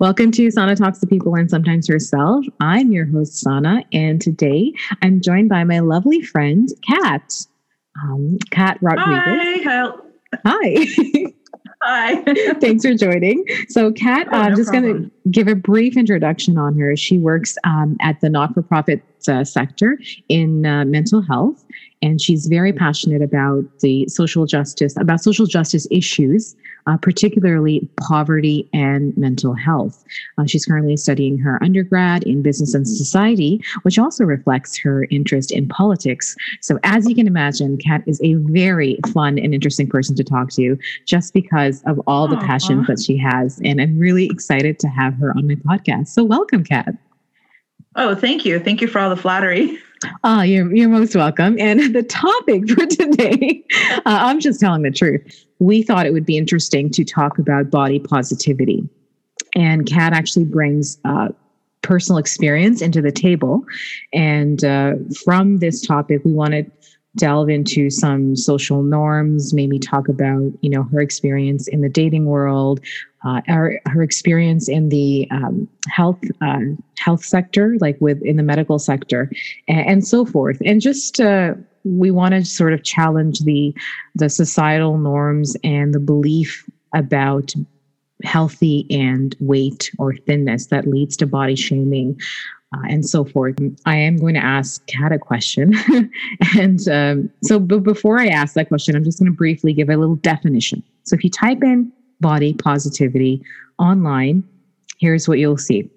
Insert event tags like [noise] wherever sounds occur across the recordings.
Welcome to Sana Talks to People and Sometimes Herself. I'm your host, Sana, and today I'm joined by my lovely friend, Cat. Um, Cat Rodriguez. Hi. Hi. Hi. [laughs] Thanks for joining. So, Cat, Oh, I'm no just going to give a brief introduction on her. She works um, at the not for profit uh, sector in uh, mental health, and she's very passionate about the social justice, about social justice issues, uh, particularly poverty and mental health. Uh, she's currently studying her undergrad in business and society, which also reflects her interest in politics. So, as you can imagine, Cat is a very fun and interesting person to talk to just because of all the passions that she has. And I'm really excited to have her on my podcast. So, welcome, Cat. Oh, thank you. Thank you for all the flattery. Ah, you're, you're most welcome. And the topic for today, [laughs] uh, I'm just telling the truth. We thought it would be interesting to talk about body positivity. And Cat actually brings uh, personal experience into the table. And uh, from this topic, we want to delve into some social norms, maybe talk about, you know, her experience in the dating world, uh, her, her experience in the um, health uh, health sector, like with in the medical sector, and, and so forth. And just uh, we want to sort of challenge the the societal norms and the belief about healthy and weight or thinness that leads to body shaming. Uh, and so forth. I am going to ask Cat a question. [laughs] and um, so, but before I ask that question, I'm just going to briefly give a little definition. So, if you type in body positivity online, here's what you'll see.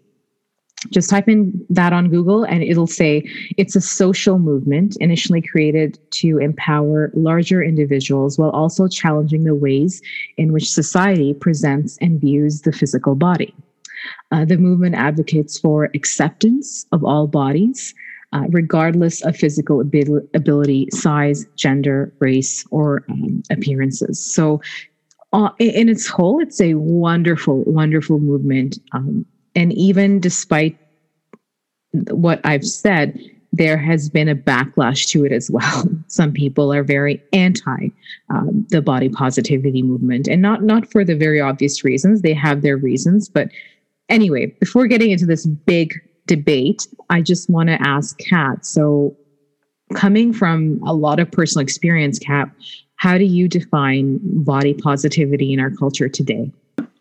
Just type in that on Google and it'll say it's a social movement initially created to empower larger individuals while also challenging the ways in which society presents and views the physical body. Uh, the movement advocates for acceptance of all bodies, uh, regardless of physical abil- ability, size, gender, race, or um, appearances. So, uh, in, in its whole, it's a wonderful, wonderful movement. Um, and even despite what I've said, there has been a backlash to it as well. [laughs] Some people are very anti um, the body positivity movement, and not not for the very obvious reasons. They have their reasons, but anyway, before getting into this big debate, I just want to ask Cat. So, coming from a lot of personal experience, Cat, how do you define body positivity in our culture today?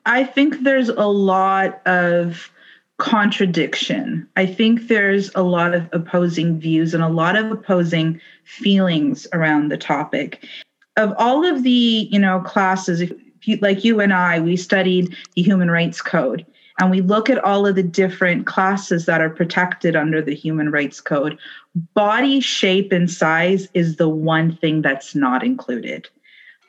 I think there's a lot of contradiction. I think there's a lot of opposing views and a lot of opposing feelings around the topic. Of all of the, you know, classes, you, like you and I, we studied the Human Rights Code and we look at all of the different classes that are protected under the Human Rights Code. Body shape and size is the one thing that's not included.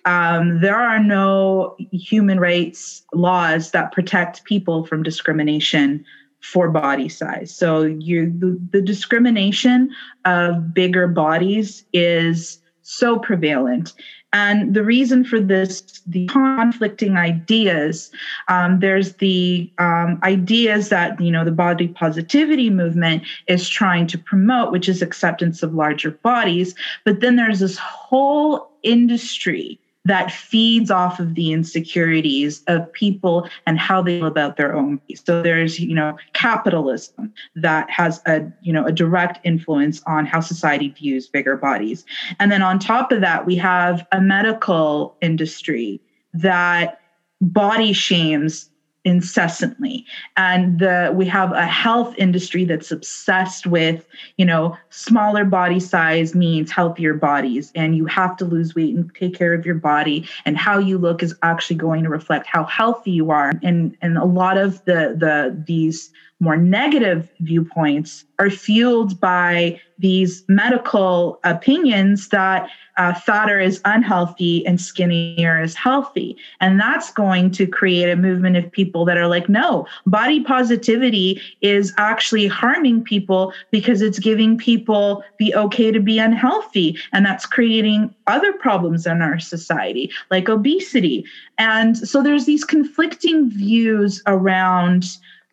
Um, there are no human rights laws that protect people from discrimination for body size. So you the, the discrimination of bigger bodies is so prevalent. And the reason for this, the conflicting ideas, um, there's the um, ideas that, you know, the body positivity movement is trying to promote, which is acceptance of larger bodies. But then there's this whole industry that feeds off of the insecurities of people and how they feel about their own bodies. So there's, you know, capitalism that has a, you know, a direct influence on how society views bigger bodies. And then on top of that, we have a medical industry that body shames incessantly. And the we have a health industry that's obsessed with you know smaller body size means healthier bodies and you have to lose weight and take care of your body and how you look is actually going to reflect how healthy you are. And and a lot of the the these more negative viewpoints are fueled by these medical opinions that uh, fatter is unhealthy and skinnier is healthy. And that's going to create a movement of people that are like, no, body positivity is actually harming people because it's giving people the okay to be unhealthy. And that's creating other problems in our society, like obesity. And so there's these conflicting views around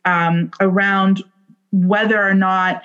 um, around whether or not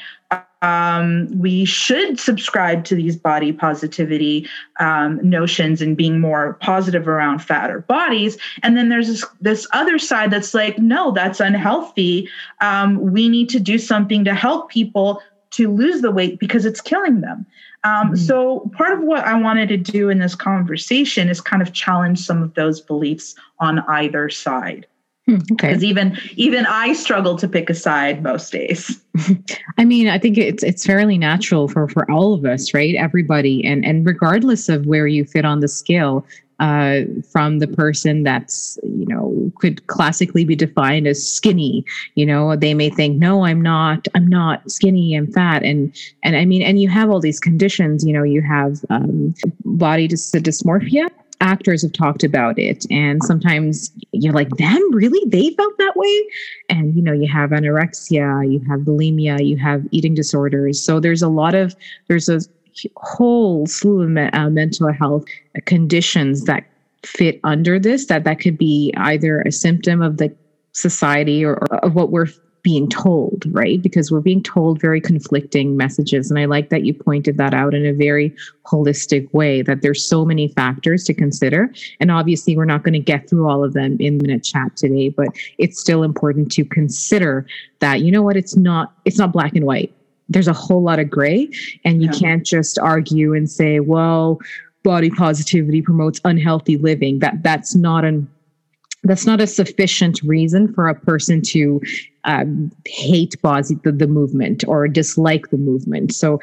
um, we should subscribe to these body positivity um, notions and being more positive around fat or bodies. And then there's this, this other side that's like, no, that's unhealthy. Um, we need to do something to help people to lose the weight because it's killing them. Um, mm-hmm. So, part of what I wanted to do in this conversation is kind of challenge some of those beliefs on either side. [laughs] Okay. Because even even I struggle to pick a side most days. [laughs] I mean, I think it's it's fairly natural for for all of us, right? Everybody, and and regardless of where you fit on the scale, uh, from the person that's you know could classically be defined as skinny. You know, they may think, no, I'm not. I'm not skinny. I'm fat, and and I mean, and you have all these conditions. You know, you have um, body dys- dysmorphia actors have talked about it. And sometimes you're like them? Really? They felt that way? And you know you have anorexia you have bulimia you have eating disorders. So there's a lot of there's a whole slew of me- uh, mental health conditions that fit under this that that could be either a symptom of the society or, or of what we're being told, right? Because we're being told very conflicting messages. And I like that you pointed that out in a very holistic way that there's so many factors to consider. And obviously, we're not going to get through all of them in minute chat today, but it's still important to consider that, you know what, it's not, it's not black and white. There's a whole lot of gray, and you yeah. can't just argue and say, well, body positivity promotes unhealthy living. That that's not an that's not a sufficient reason for a person to um, hate body, the, the movement or dislike the movement. So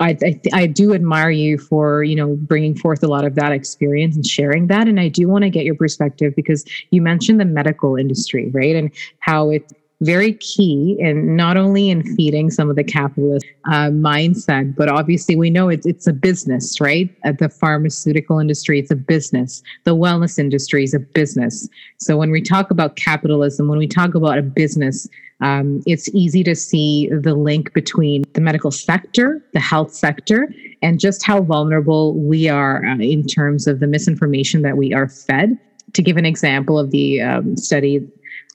I, I, I, do admire you for you know bringing forth a lot of that experience and sharing that and i do want to get your perspective because you mentioned the medical industry right and how it very key in not only in feeding some of the capitalist uh, mindset, but obviously we know it's it's a business, right? At the pharmaceutical industry, it's a business. The wellness industry is a business. So when we talk about capitalism, when we talk about a business, um, it's easy to see the link between the medical sector, the health sector, and just how vulnerable we are uh, in terms of the misinformation that we are fed. To give an example of the um, study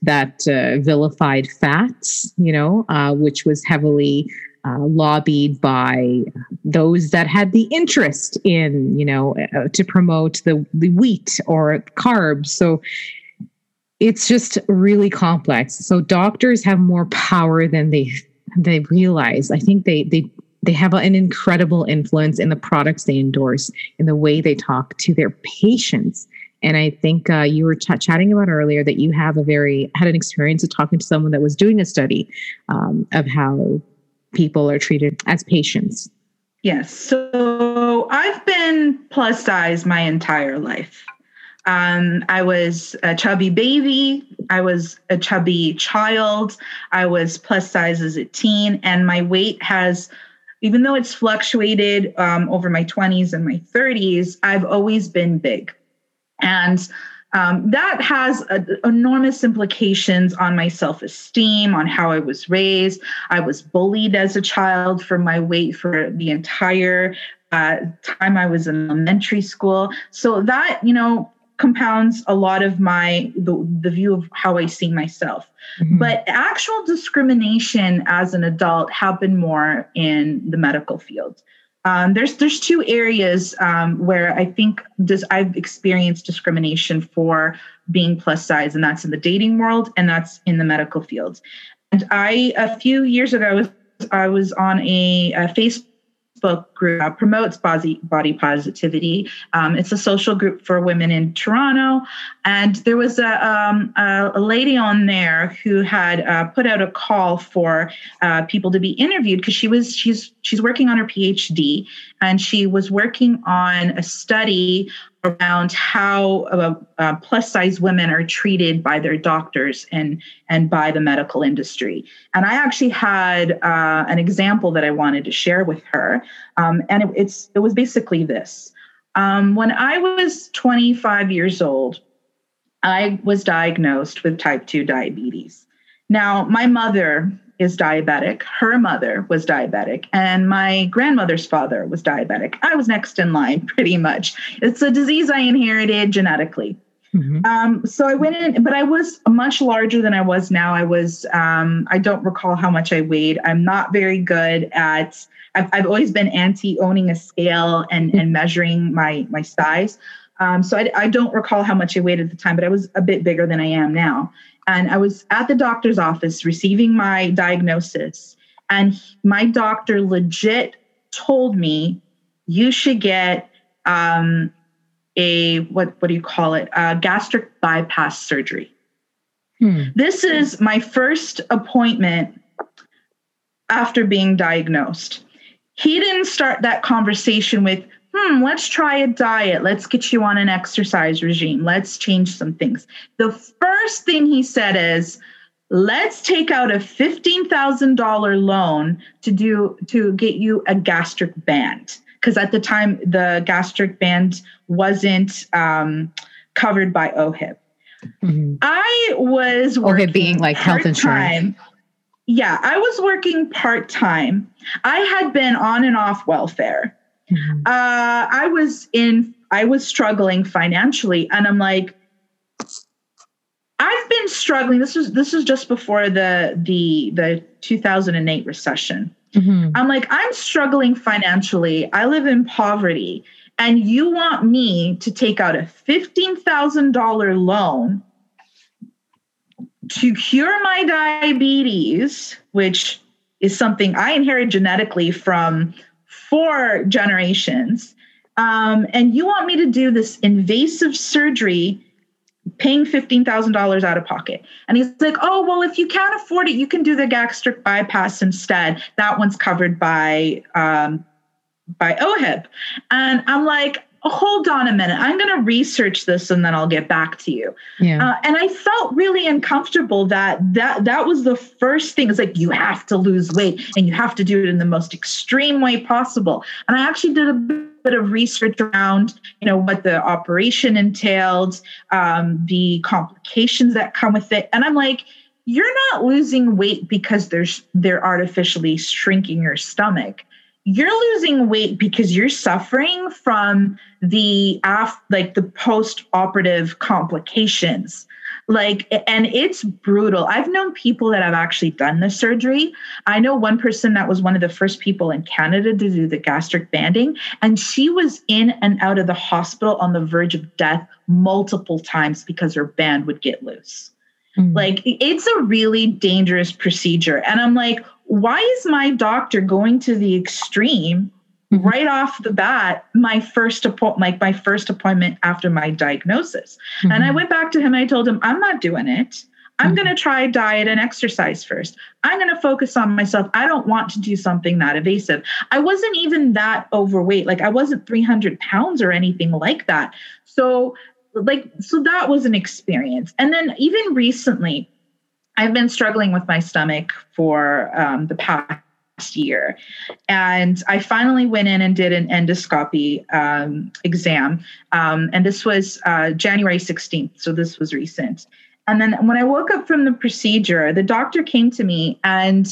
that uh, vilified fats, you know, uh, which was heavily uh, lobbied by those that had the interest in, you know, uh, to promote the, the wheat or carbs. So it's just really complex. So doctors have more power than they they realize. I think they they they have an incredible influence in the products they endorse, in the way they talk to their patients. And I think uh, you were ch- chatting about earlier that you have a very had an experience of talking to someone that was doing a study um, of how people are treated as patients. Yes. So I've been plus size my entire life. Um, I was a chubby baby. I was a chubby child. I was plus size as a teen, and my weight has, even though it's fluctuated um, over my 20s and my 30s, I've always been big. And um, that has a, enormous implications on my self esteem, on how I was raised. I was bullied as a child for my weight for the entire uh, time I was in elementary school. So that, you know, compounds a lot of my the, the view of how i see myself mm-hmm. but actual discrimination as an adult happened more in the medical field um, there's there's two areas um, where I think I've experienced discrimination for being plus size, and that's in the dating world and that's in the medical field. And I a few years ago I was I was on a, a Facebook group uh, promotes body, body positivity. Um, it's a social group for women in Toronto. And there was a, um, a lady on there who had uh, put out a call for uh, people to be interviewed because she was she's she's working on her PhD and she was working on a study around how uh, uh, plus size women are treated by their doctors and and by the medical industry. And I actually had uh, an example that I wanted to share with her, um, and it, it's it was basically this. Um, when I was 25 years old, I was diagnosed with type 2 diabetes. Now, my mother is diabetic. Her mother was diabetic, and my grandmother's father was diabetic. I was next in line, [laughs] pretty much. It's a disease I inherited genetically. Mm-hmm. Um, so I went in, but I was much larger than I was now. I was, um, I don't recall how much I weighed. I'm not very good at, I've, I've always been anti owning a scale and, and measuring my, my size. Um, so I, I don't recall how much I weighed at the time, but I was a bit bigger than I am now. And I was at the doctor's office receiving my diagnosis. And my doctor legit told me, you should get um, a what what do you call it? A gastric bypass surgery. Hmm. This is my first appointment after being diagnosed. He didn't start that conversation with, hmm, let's try a diet. Let's get you on an exercise regime. Let's change some things. The first thing he said is, let's take out a $15,000 loan to do to get you a gastric band because at the time the gastric band wasn't um, covered by OHIP. Mm-hmm. I was working OHIP being like health insurance. Yeah, I was working part time. I had been on and off welfare. Mm-hmm. Uh, I was in. I was struggling financially, and I'm like, I've been struggling. This was this was just before the the the 2008 recession. Mm-hmm. I'm like, I'm struggling financially. I live in poverty. And you want me to take out a $15,000 loan to cure my diabetes, which is something I inherit genetically from four generations. Um, and you want me to do this invasive surgery paying $15,000 out of pocket. And he's like, oh, well, if you can't afford it, you can do the gastric bypass instead. That one's covered by, um, by OHIP. And I'm like, hold on a minute. I'm going to research this and then I'll get back to you. Yeah. Uh, and I felt really uncomfortable that that that was the first thing. It's like you have to lose weight and you have to do it in the most extreme way possible. And I actually did a bit of research around, you know, what the operation entailed, um, the complications that come with it, and I'm like. You're not losing weight because there's they're artificially shrinking your stomach you're losing weight because you're suffering from the af- like the post operative complications. Like and it's brutal. I've known people that have actually done the surgery. I know one person that was one of the first people in canada to do the gastric banding and she was in and out of the hospital on the verge of death multiple times because her band would get loose mm-hmm. like it's a really dangerous procedure and i'm like why is my doctor going to the extreme mm-hmm. right off the bat my first appointment like my first appointment after my diagnosis mm-hmm. and i went back to him and i told him i'm not doing it i'm mm-hmm. going to try diet and exercise first i'm going to focus on myself i don't want to do something that evasive i wasn't even that overweight like i wasn't 300 pounds or anything like that so like so that was an experience and then even recently I've been struggling with my stomach for um, the past year. And I finally went in and did an endoscopy um, exam. Um, and this was uh, January 16th. So this was recent. And then when I woke up from the procedure, the doctor came to me and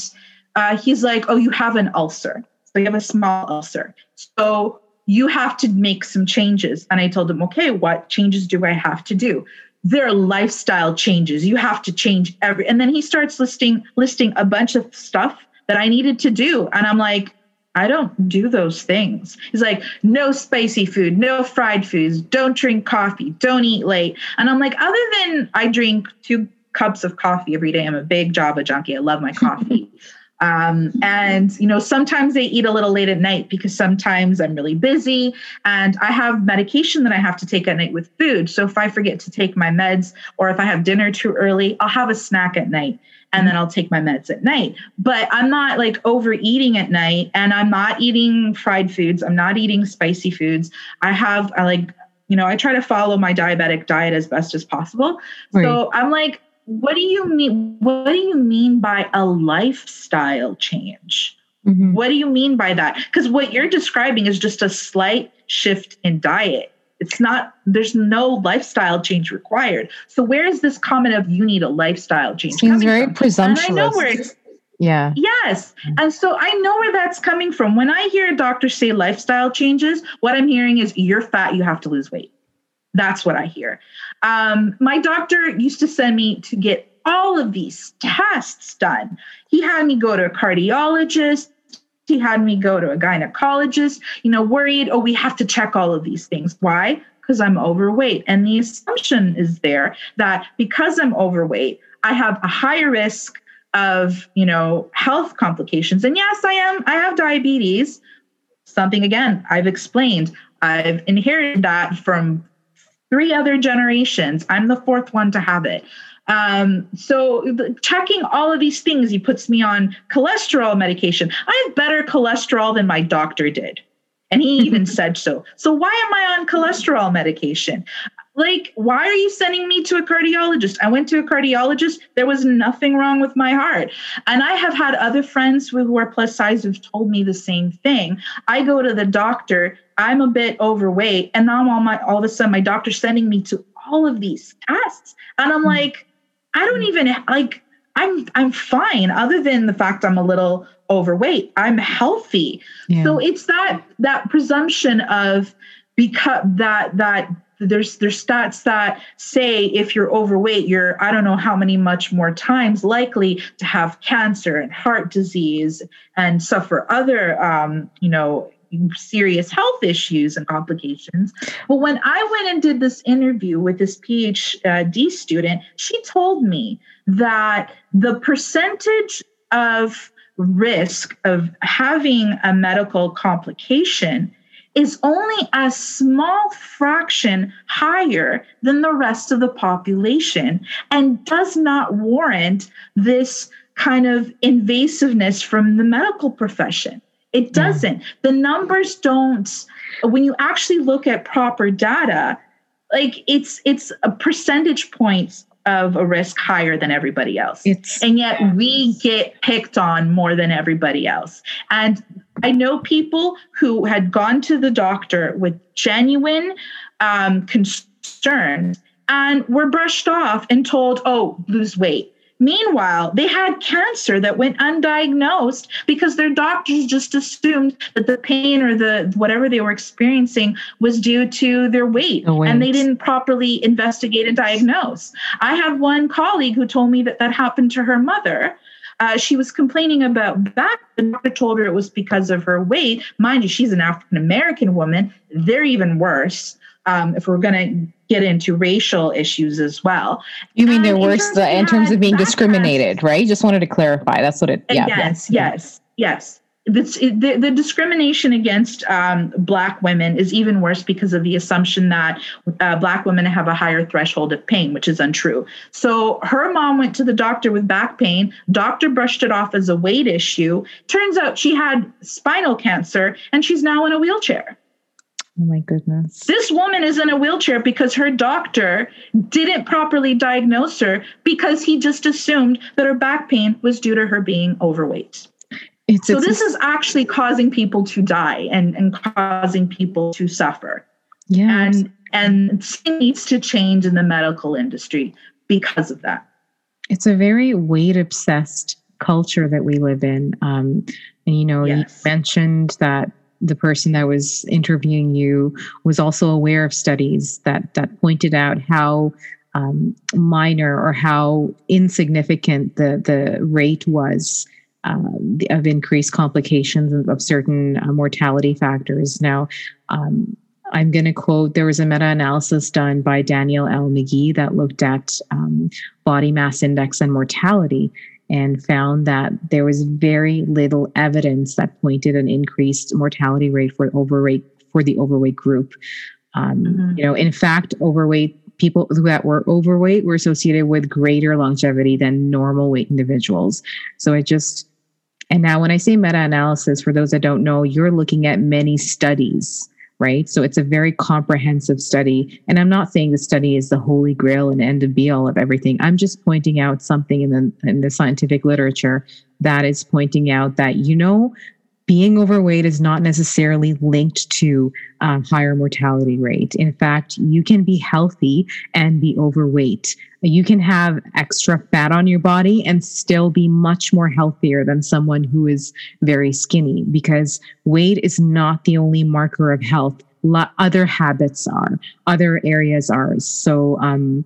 uh, he's like, Oh, you have an ulcer. So you have a small ulcer. So you have to make some changes. And I told him, Okay, what changes do I have to do? There are lifestyle changes. You have to change every and then he starts listing listing a bunch of stuff that I needed to do. And I'm like, I don't do those things. He's like, no spicy food, no fried foods, don't drink coffee, don't eat late. And I'm like, other than I drink two cups of coffee every day, I'm a big Java junkie. I love my [laughs] coffee. Um, and you know, sometimes they eat a little late at night because sometimes I'm really busy and I have medication that I have to take at night with food. So if I forget to take my meds or if I have dinner too early, I'll have a snack at night and then I'll take my meds at night. But I'm not like overeating at night and I'm not eating fried foods. I'm not eating spicy foods. I have I like you know, I try to follow my diabetic diet as best as possible. Right. So I'm like what do you mean what do you mean by a lifestyle change? Mm-hmm. what do you mean by that? Because what you're describing is just a slight shift in diet. It's not there's no lifestyle change required. So where is this comment of you need a lifestyle change seems very from? presumptuous and i know where it's yeah. Yes. And so i know where that's coming from. When i hear a doctor say lifestyle changes what i'm hearing is you're fat you have to lose weight. That's what I hear. Um, my doctor used to send me to get all of these tests done. He had me go to a cardiologist. He had me go to a gynecologist, you know, worried, oh, we have to check all of these things. Why? Because I'm overweight. And the assumption is there that because I'm overweight, I have a higher risk of, you know, health complications. And yes, I am, I have diabetes. Something again, I've explained. I've inherited that from three other generations. I'm the fourth one to have it. Um, so checking all of these things, he puts me on cholesterol medication. I have better cholesterol than my doctor did. And he even [laughs] said so. So why am I on cholesterol medication? Like, why are you sending me to a cardiologist? I went to a cardiologist. There was nothing wrong with my heart. And I have had other friends who are plus size who've told me the same thing. I go to the doctor, I'm a bit overweight, and now all my all of a sudden my doctor's sending me to all of these tests. And I'm hmm. like, I don't even like I'm I'm fine other than the fact I'm a little overweight. I'm healthy. Yeah. So it's that that presumption of because that that there's there's stats that say if you're overweight you're i don't know how many much more times likely to have cancer and heart disease and suffer other um, you know serious health issues and complications. But when I went and did this interview with this PhD student, she told me that the percentage of risk of having a medical complication is only a small fraction higher than the rest of the population and does not warrant this kind of invasiveness from the medical profession. It hmm. doesn't. Yeah. The numbers don't when you actually look at proper data, like it's it's a percentage points of a risk higher than everybody else. It's, and yet we get picked on more than everybody else. And I know people who had gone to the doctor with genuine um, concerns and were brushed off and told, oh, lose weight. Meanwhile, they had cancer that went undiagnosed because their doctors just assumed that the pain or the whatever they were experiencing was due to their weight, the weight. and they didn't properly investigate and diagnose. I have one colleague who told me that that happened to her mother. Uh, she was complaining about back. The doctor told her it was because of her weight. Mind you, she's an African American woman. They're even worse. Um, if we're going to get into racial issues as well. You mean they're worse the, in terms of being discriminated, right? Just wanted to clarify. That's what it. Yeah. Yes. Yes. Yes. The, the, the, discrimination against um, Black women is even worse because of the assumption that uh, Black women have a higher threshold of pain, which is untrue. So her mom went to the doctor with back pain. Doctor brushed it off as a weight issue. Turns out she had spinal cancer and she's now in a wheelchair. Oh my goodness. This woman is in a wheelchair because her doctor didn't properly diagnose her because he just assumed that her back pain was due to her being overweight. It's, so it's, this is actually causing people to die and, and causing people to suffer. Yeah. And and it needs to change in the medical industry because of that. It's a very weight obsessed culture that we live in. Um, and you know, yes. you mentioned that the person that was interviewing you was also aware of studies that that pointed out how um, minor or how insignificant the the rate was uh, of increased complications of, of certain uh, mortality factors. Now, um, I'm going to quote there was a meta analysis done by Daniel L. McGee that looked at um, body mass index and mortality and found that there was very little evidence that pointed an increased mortality rate for overweight for the overweight group. Um, mm-hmm. You know, in fact, overweight people that were overweight were associated with greater longevity than normal weight individuals. So it just and now when I say meta-analysis, for those that don't know, you're looking at many studies right? So it's a very comprehensive study. And I'm not saying the study is the holy grail and end of be all of everything. I'm just pointing out something in the in the scientific literature that is pointing out that you know being overweight is not necessarily linked to um, higher mortality rate. In fact, you can be healthy and be overweight. You can have extra fat on your body and still be much more healthier than someone who is very skinny because weight is not the only marker of health. other habits are, other areas are. So, um,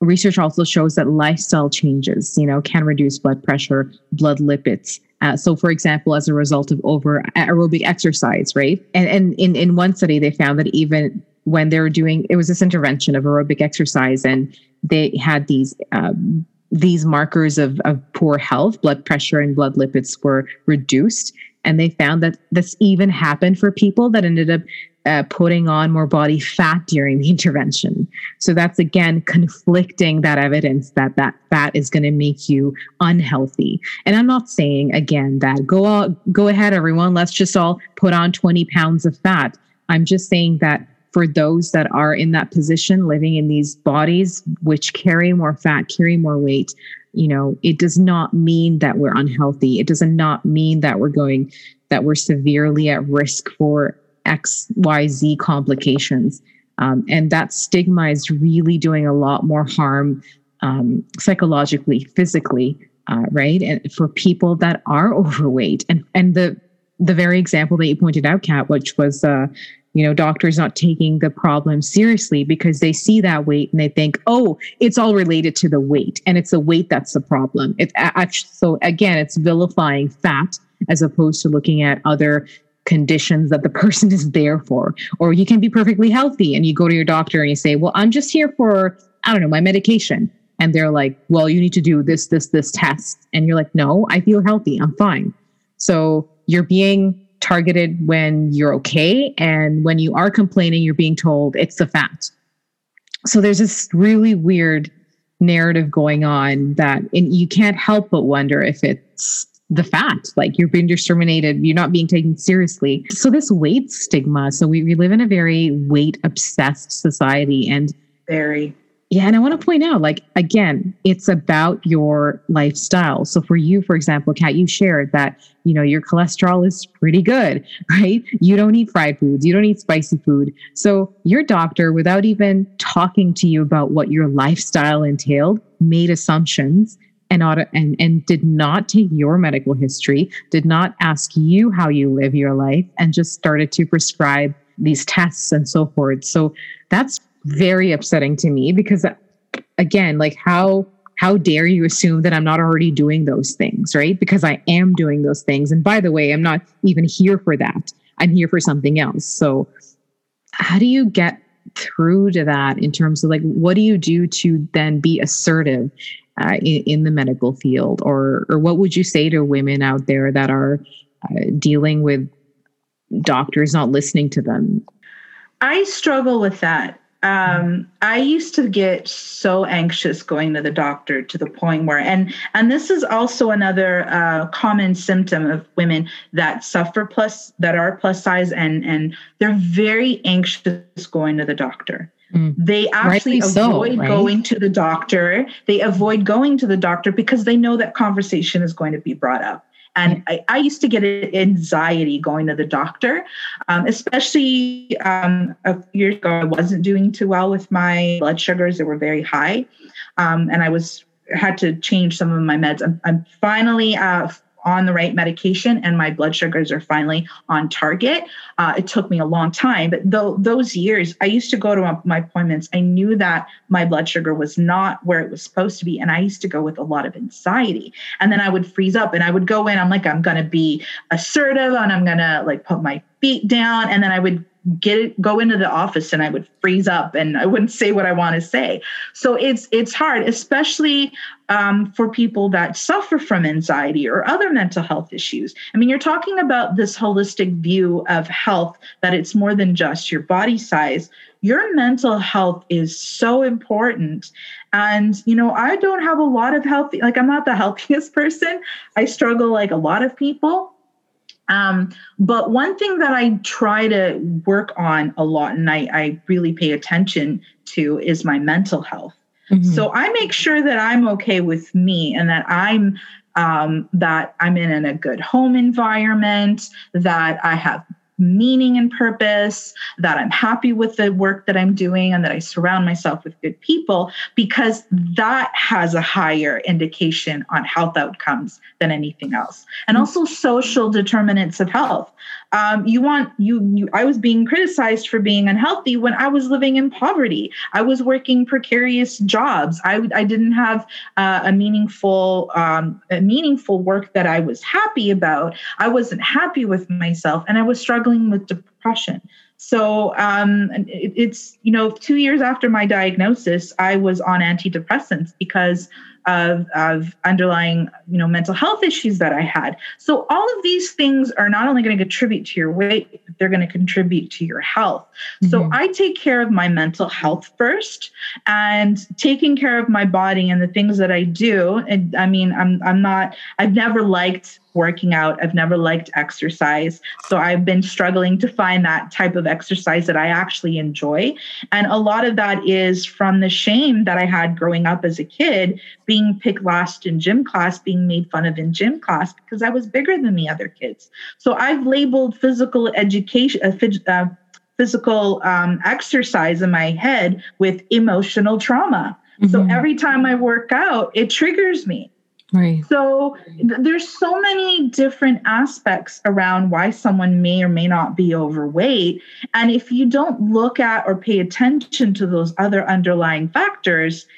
research also shows that lifestyle changes, you know, can reduce blood pressure, blood lipids. Uh, so, for example, as a result of over aerobic exercise, right? And, and in, in one study, they found that even when they were doing, it was this intervention of aerobic exercise, and they had these um, these markers of, of poor health, blood pressure and blood lipids were reduced. And they found that this even happened for people that ended up uh, putting on more body fat during the [laughs] intervention. So that's again conflicting that evidence that that fat is going to make you unhealthy. And I'm not saying again that go out, go ahead, everyone. Let's just all put on 20 pounds of fat. I'm just saying that for those that are in that position, living in these bodies which carry more fat, carry more weight, you know, it does not mean that we're unhealthy. It does not mean that we're going, that we're severely at risk for X, Y, Z complications. Um, and that stigma is really doing a lot more harm um, psychologically, physically, uh, right? And for people that are [laughs] overweight, and and the the very example that you pointed out, Cat, which was uh, you know, doctors not taking the problem seriously because they see that weight and they think, oh, it's all related to the weight and it's the weight that's the problem. Actually, so again, it's vilifying fat as opposed to looking at other conditions that the person is there for. Or you can be perfectly healthy and you go to your doctor and you say, well, I'm just here for, I don't know, my medication. And they're like, well, you need to do this, this, this test. And you're like, no, I feel healthy. I'm fine. So you're being targeted when you're okay. And when you are complaining, you're being told it's the fact. So there's this really weird narrative going on that and you can't help but wonder if it's the fact like you're being discriminated you're not being taken seriously so this weight stigma so we, we live in a very weight obsessed society and very yeah, and I want to point out, like, again, it's about your lifestyle. So for you, for example, Cat, you shared that, you know, your cholesterol is pretty good, [laughs] right? You don't eat fried foods, you don't eat spicy food. So your doctor, without even talking to you about what your lifestyle entailed, made assumptions and auto, and and did not take your medical history, did not ask you how you live your life, and just started to prescribe these tests and so forth. So that's very upsetting to me because again, like how how dare you assume that I'm not already doing those things, right? Because I am doing those things. And by the way, I'm not even here for that. I'm here for something else. So how do you get through to that in terms of like what do you do to then be assertive uh, in, in, the medical field? Or or what would you say to women out there that are uh, dealing with doctors not listening to them? I struggle with that. Um, I used to get so anxious going to the doctor to the point where, and and this is also another uh, common symptom of women that suffer plus that are plus size and and they're very anxious going to the doctor. Mm. They actually Rightly avoid so, right? going to the doctor. They avoid going to the doctor because they know that conversation is going to be brought up. And I, I, used to get anxiety going to the doctor, um, especially um, a few years ago. I wasn't doing too well with my blood sugars; they were very high, um, and I was had to change some of my meds. I'm, I'm finally uh, on the right medication and my blood sugars are finally on target. Uh, it took me a long time, but th- those years, I used to go to my appointments. I knew that my blood sugar was not where it was supposed to be. And I used to go with a lot of anxiety. And then I would freeze up and I would go in, I'm like, I'm going to be assertive and I'm going to like put my feet down. And then I would get go into the office and I would freeze up and I wouldn't say what I want to say. So it's it's hard, especially um, for people that suffer from anxiety or other mental health issues. I mean, you're talking about this holistic view of health that it's more than just your body size. Your mental health is so important. And, you know, I don't have a lot of healthy, like, I'm not the [laughs] healthiest person. I struggle like a lot of people um, but one thing that I try to work on a lot and I, I really pay attention to is my mental health. Mm-hmm. So I make sure that I'm okay with me and that I'm um, that I'm in, in a good home environment, that I have meaning and purpose, that I'm happy with the work that I'm doing, and that I surround myself with good people, because that has a higher indication on health outcomes than anything else. And mm. also social determinants of health. Um, you want you, you i was being criticized for being unhealthy when i was living in poverty. I was working precarious jobs. I, I didn't have uh, a meaningful um, a meaningful work that i was happy about. I wasn't happy with myself and i was struggling with depression so um, it, it's you know two years after my diagnosis i was on antidepressants because of, of underlying you know mental health issues that i had so all of these things are not only going to contribute to your weight but they're going to contribute to your health mm-hmm. so i take care of my mental health first and taking care of my body and the things that i do and i mean i'm i'm not i've never liked working out. I've never liked exercise. So I've been struggling to find that type of exercise that I actually enjoy. And a lot of that is from the shame that I had growing up as a kid, being picked last in gym class, being made fun of in gym class because I was bigger than the other kids. So I've labeled physical education, uh, uh, physical um, exercise in my head with emotional trauma. Mm-hmm. So every time I work out, it triggers me. Right. So th- there's so many different aspects around why someone may or may not be overweight. And if you don't look at or pay attention to those other underlying factors,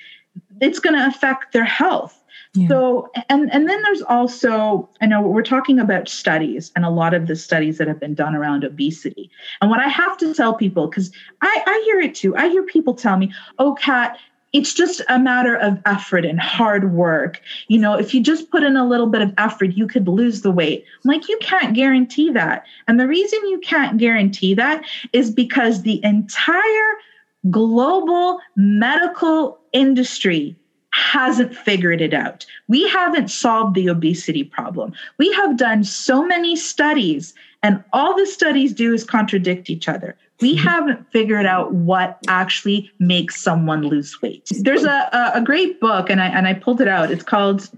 it's going to affect their health. Yeah. So and and then there's also I know we're talking about studies and a lot of the studies that have been done around obesity. And what I have to tell people because I I hear it too. I hear people tell me, "Oh, Cat, it's just a matter of effort and hard work. You know, if you just put in a little bit of effort, you could lose the weight. Like, you can't guarantee that. And the reason you can't guarantee that is because the entire global medical industry hasn't figured it out. We haven't solved the obesity problem. We have done so many studies, and all the studies do is contradict each other we mm-hmm. haven't figured out what actually makes someone lose weight. There's a, a great book, and I and I pulled it out. It's called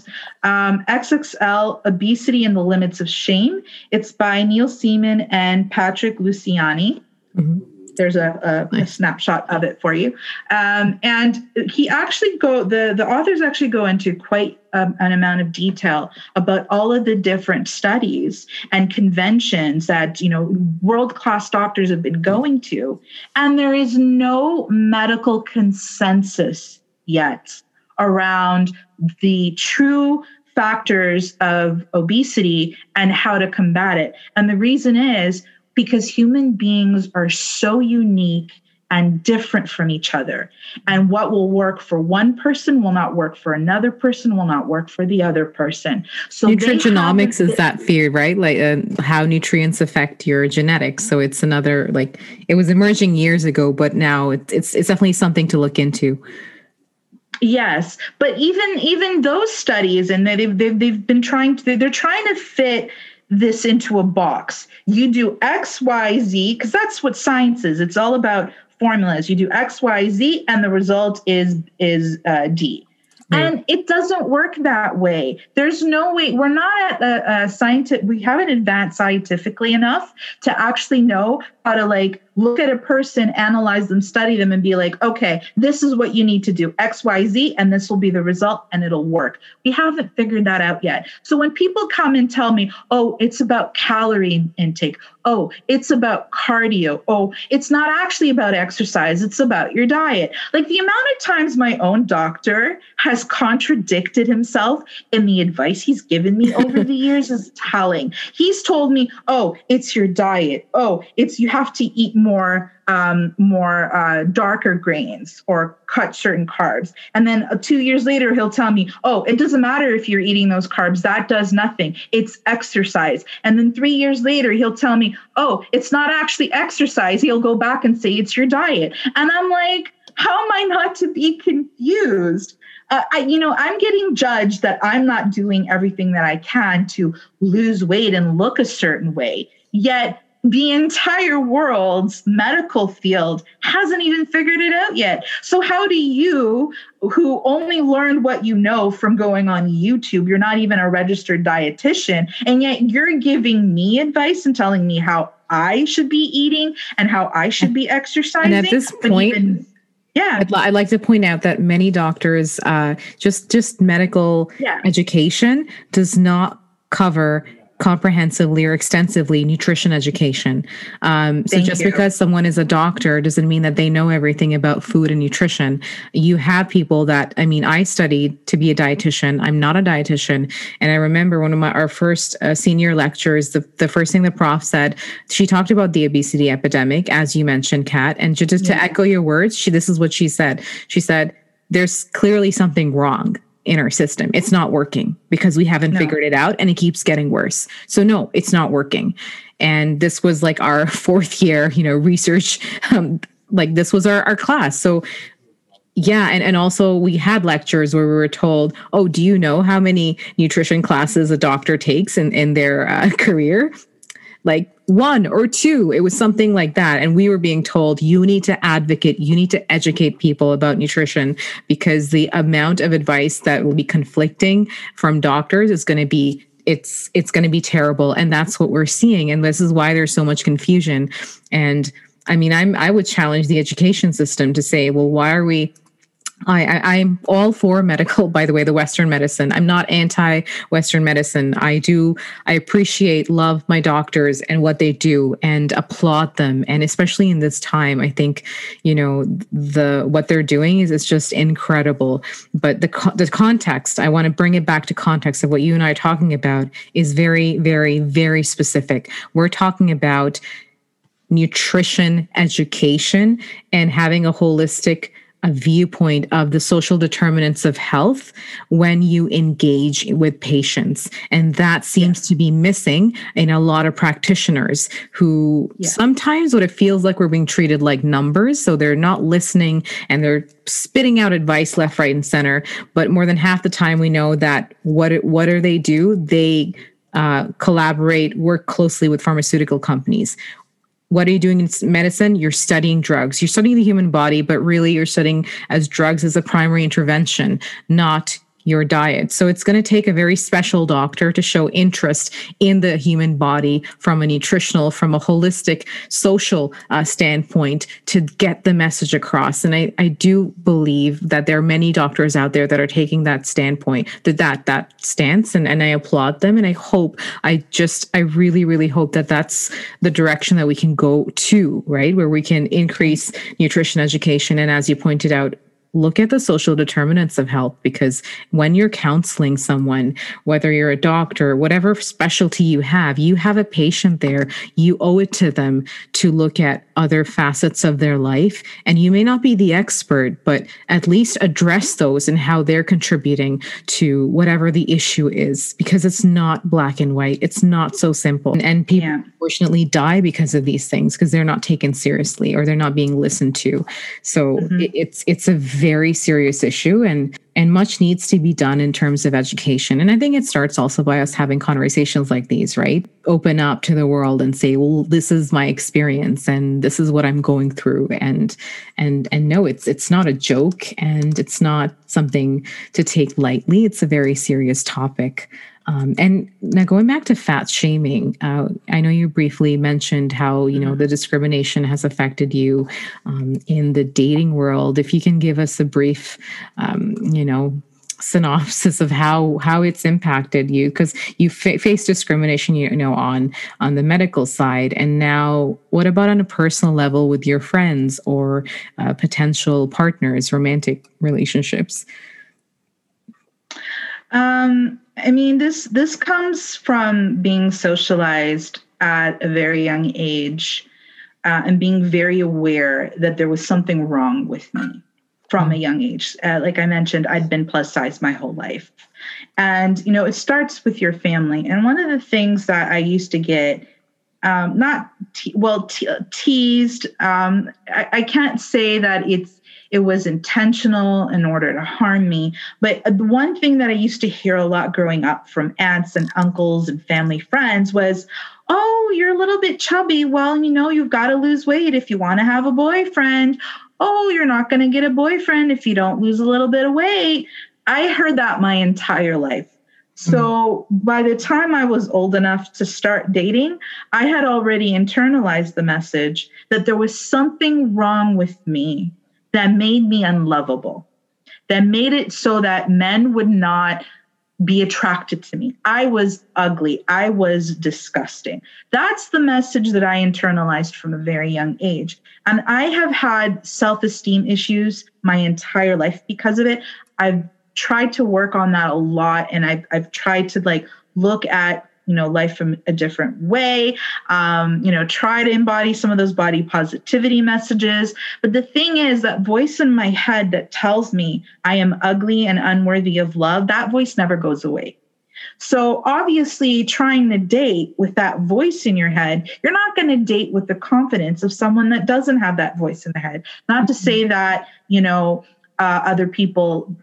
um, XXL: Obesity and the Limits of Shame. It's by Neil Seeman and Patrick Luciani. Mm-hmm there's a, a, nice. a, snapshot of it for you. Um, and he actually go the the authors actually go into quite um, an amount of detail about all of the different studies and conventions that you know world class doctors have been going to, and there is no medical consensus yet around the true factors of obesity and how to combat it. And the reason is because human beings are so unique and different from each other. And what will work for one person will not work for another person, will not work for the other person. So nutrigenomics is that theory, right? Like uh, how nutrients affect your genetics. So it's another like it was emerging years ago, but now it's it's, it's definitely something to look into. Yes, but even even those studies, and they've they've, they've been trying to they're trying to fit this into a box. You do X, Y, Z, because that's what science is. It's all about formulas. You do X, Y, Z, and the result is is uh, D. And it doesn't work that way. There's no way. We're not at a, a scientific. We haven't advanced scientifically enough to actually know how to like look at a person, analyze them, study them, and be like, okay, this is what you need to do X, Y, Z, and this will be the result, and it'll work. We haven't figured that out yet. So when people come and tell me, oh, it's about calorie intake, oh, it's about cardio, oh, it's not actually about exercise, it's about your diet. Like the amount of times my own doctor has contradicted himself in the advice he's given me over the [laughs] years is telling. He's told me, oh, it's your diet, oh, it's you have to eat more um, more uh, darker grains or cut certain carbs. And then uh, two years later, he'll tell me, oh, it doesn't matter if you're eating those carbs, that does nothing. It's exercise. And then three years later, he'll tell me, oh, it's not actually exercise. He'll go back and say it's your diet. And I'm like, how am I not to be confused? Uh, I, you know, I'm getting judged that I'm not doing everything that I can to lose weight and look a certain way. Yet the entire world's medical field hasn't even figured it out yet. So, how do you, who only learned what you know from going on YouTube, you're not even a registered dietitian, and yet you're giving me advice and telling me how I should be eating and how I should be exercising? And at this point, even, yeah I'd, I'd, like to point out that many doctors uh, just just medical yeah. education does not cover comprehensively or extensively nutrition education. Um, so just you. because someone is a doctor doesn't mean that they know everything about food and nutrition. You have people that, I mean, I studied to be a dietitian. I'm not a dietitian. And I remember one of my, our first uh, senior lectures, the, the first thing the prof said, she talked about the obesity epidemic, as you mentioned, Cat. And just yeah. to echo your words, she, this is what she said. She said, there's clearly something wrong in our system. It's not working because we haven't no. figured it out and it keeps getting worse. So no, it's not working. And this was like our [laughs] fourth year, you know, research. Um, like this was our, our class. So yeah, and, and also we had lectures where we were told, oh, do you know how many nutrition classes a doctor takes in, in their uh, [laughs] career? Like one or two. It was something like that. And we were being told, you need to advocate, you need to educate people about nutrition because the amount of advice that will be conflicting from doctors is going to be it's it's going to be terrible and that's what we're seeing and this is why there's so much confusion and i mean i'm i would challenge the education system to say well why are we I, am all for medical, by the way, the Western medicine. I'm not anti Western medicine. I do, I appreciate, love my doctors and what they do and applaud them. And especially in this time, I think, you know, the, what they're doing is, it's just incredible. But the, the context, I want to bring it back to context of what you and I are talking about is very, very, very specific. We're talking about nutrition education and having a holistic a viewpoint of the social determinants of health when you engage with patients. And that seems yeah. to be missing in a lot of practitioners who yeah. sometimes what it feels like we're being treated like numbers. So they're not listening and they're spitting out advice left, right, and center. But more than half the time, we know that what, what do they do? They uh, collaborate, work closely with pharmaceutical companies what are you doing in medicine? You're studying drugs. You're studying the human body, but really you're studying as drugs as a primary intervention, not your diet. So it's going to take a very special doctor to show interest in the human body from a nutritional, from a holistic, social uh, standpoint to get the message across. And I, I do believe that there are many doctors out there that are taking that standpoint, that that that stance, and, and I applaud them. And I hope, I just, I really, really hope that that's the direction that we can go to, right? Where we can increase nutrition education. And as you pointed out, look at the social determinants of health because when you're counseling someone, whether you're a doctor, whatever specialty you have, you have a patient there, you owe it to them to look at other facets of their life. And you may not be the expert, but at least address those and how they're contributing to whatever the issue is because it's not black and white. It's not so simple. And, and people yeah. unfortunately die because of these things because they're not taken seriously or they're not being listened to. So mm-hmm. it, it's it's a very serious issue and and much needs to be done in terms of education. And I think it starts also by us having conversations like these, right? Open up to the world and say, well, this is my experience and this is what I'm going through. And and and no, it's it's not a joke and it's not something to take lightly. It's a very serious topic. Um, and now going back to fat shaming, uh, I know you briefly mentioned how you know the discrimination has affected you um, in the dating world. If you can give us a brief, um, you know, synopsis of how how it's impacted you because you fa- face discrimination you know on on the medical side. And now what about on a personal level with your friends or uh, potential partners romantic relationships? Um I mean, this this comes from being socialized at a very young age uh, and being very aware that there was something wrong with me from a young age. Uh, like I mentioned, I'd been plus size my whole life, and you know, it starts with your family. And one of the things that I used to get um, not te- well te- teased. Um, I, I, can't say that it's it was intentional in order to harm me. But the one thing that I used to hear a lot growing up from aunts and uncles and family friends was, Oh, you're a little bit chubby. Well, you know, you've got to lose weight if you want to have a boyfriend. Oh, you're not going to get a boyfriend if you don't lose a little bit of weight. I heard that my entire life. So mm-hmm. by the time I was old enough to start dating, I had already internalized the message that there was something wrong with me that made me unlovable, that made it so that men would not be attracted to me. I was ugly. I was disgusting. That's the message that I internalized from a very young age. And I have had self esteem issues my entire life because of it. I've tried to work on that a lot and I've, I've tried to like look at you know life from a different way um, you know try to embody some of those body positivity messages. But the thing is that voice in my head that tells me i am ugly and unworthy of love that voice never goes away. So obviously trying to date with that voice in your head you're not going to date with the confidence of someone that doesn't have that voice in the head. Not to say that you know uh, other people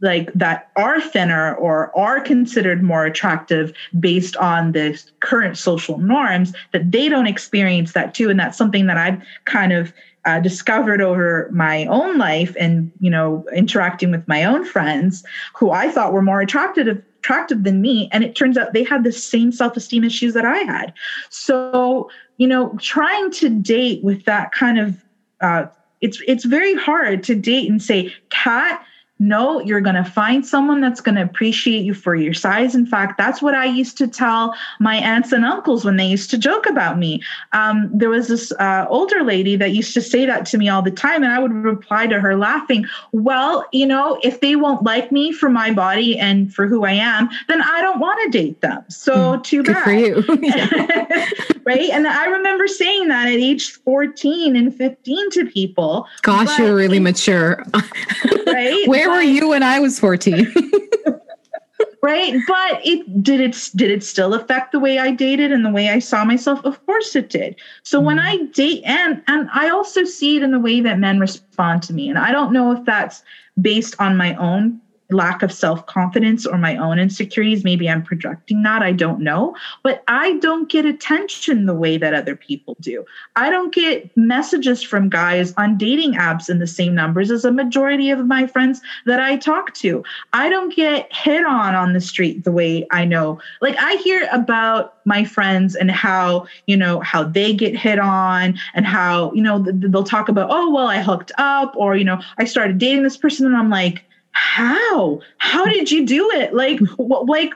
like that are thinner or are considered more attractive based on the current social norms that they don't experience that too. And that's something that i've kind of uh, discovered over my own life and you know interacting with my own friends who i thought were more attractive attractive than me. And it turns out they had the same self-esteem issues that i had. So you know trying to date with that kind of uh, it's it's very hard to date and say cat no, you're going to find someone that's going to appreciate you for your size. In fact, that's what I used to tell my aunts and uncles when they used to joke about me. Um, there was this uh, older lady that used to say that to me all the time, and I would reply to her laughing, Well, you know, if they won't like me for my body and for who I am, then I don't want to date them. So mm, too bad. for you. [laughs] [laughs] right. And I remember saying that at age 14 and 15 to people. Gosh, you're really mature. [laughs] right. Where where were you when I was 14? [laughs] right but it did it did it still affect the way i dated and the way i saw myself of course it did so mm. when i date and and i also see it in the way that men respond to me and i don't know if that's based on my own lack of self confidence or my own insecurities. Maybe I'm projecting that. I don't know. But I don't get attention the way that other people do. I don't get messages from guys on dating apps in the same numbers as a majority of my friends that I talk to. I don't get hit on on the street the way I know. Like I hear about my friends and how, you know, how they get hit on and how, you know, they'll talk about, oh, well, I hooked up or, you know, I started dating this person and I'm like, how? How did you do it? Like what like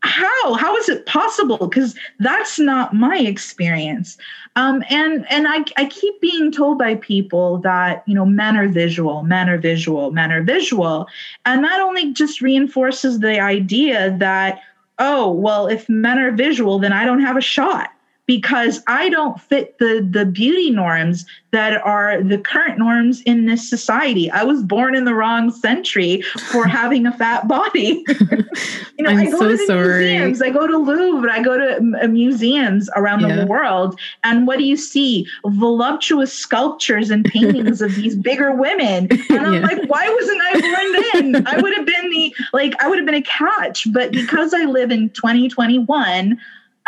how? How is it possible? Because that's not my experience. Um, and and I, I keep being told by people that you know men are visual men are visual men are visual. And that only just reinforces the idea that oh well if men are visual then i don't have a shot because I don't fit the the beauty norms that are the current norms in this society. I was born in the wrong century for [laughs] having a fat body. [laughs] you know, I'm I go so to sorry. museums, I go to Louvre, I go to uh, museums around yeah. the world, and what do you see? Voluptuous sculptures and paintings of these bigger women. [laughs] And I'm yeah. like, why wasn't I born then? I would have been the like I would have been a catch, but because I live in 2021,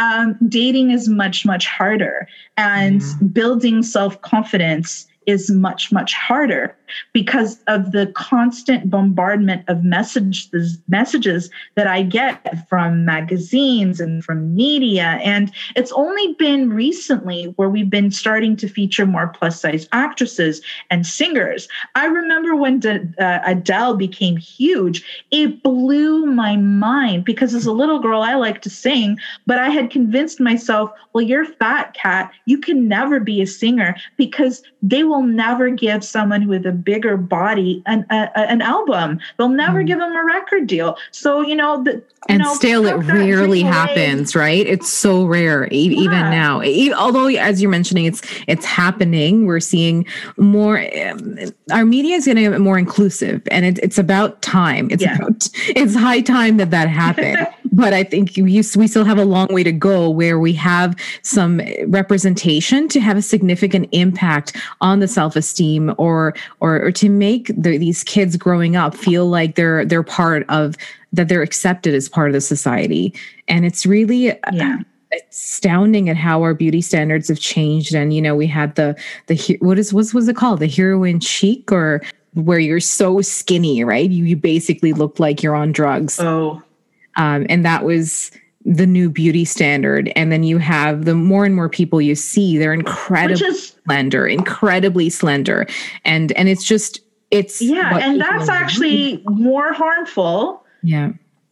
um, dating is much, much harder. And mm. building self confidence is much, much harder because of the constant bombardment of messages messages that I get from magazines and from media. And it's only been recently where we've been starting to feature more plus size actresses and singers. I remember when uh, Adele became huge, it blew my mind because as a little girl, I like to sing, but I had convinced myself, well, you're fat, Cat. You can never be a singer because they will never give someone with a bigger body an, a, an album. They'll never mm. give them a record deal. So, you know, the, and know, still it rarely happens, right? It's so rare e- yeah. even now. E- although as you're mentioning it's it's happening, we're seeing more um, our media is getting more inclusive and it, it's about time. It's yeah. about [laughs] it's high time that that happened. [laughs] but I think you, we still have a long way to go where we have some representation to have a significant impact on the self-esteem or or, or to make the, these kids growing up feel like they're they're part of that they're accepted as part of the society. And it's really uh, yeah. astounding at how our beauty standards have changed. And you know we had the the what is what was it called? The heroin chic or where you're so skinny right? You, you basically look like you're on drugs. Oh um, and that was the new beauty standard and then you have the more and more people you see they're incredibly is, slender incredibly slender and and it's just it's yeah and that's actually more harmful yeah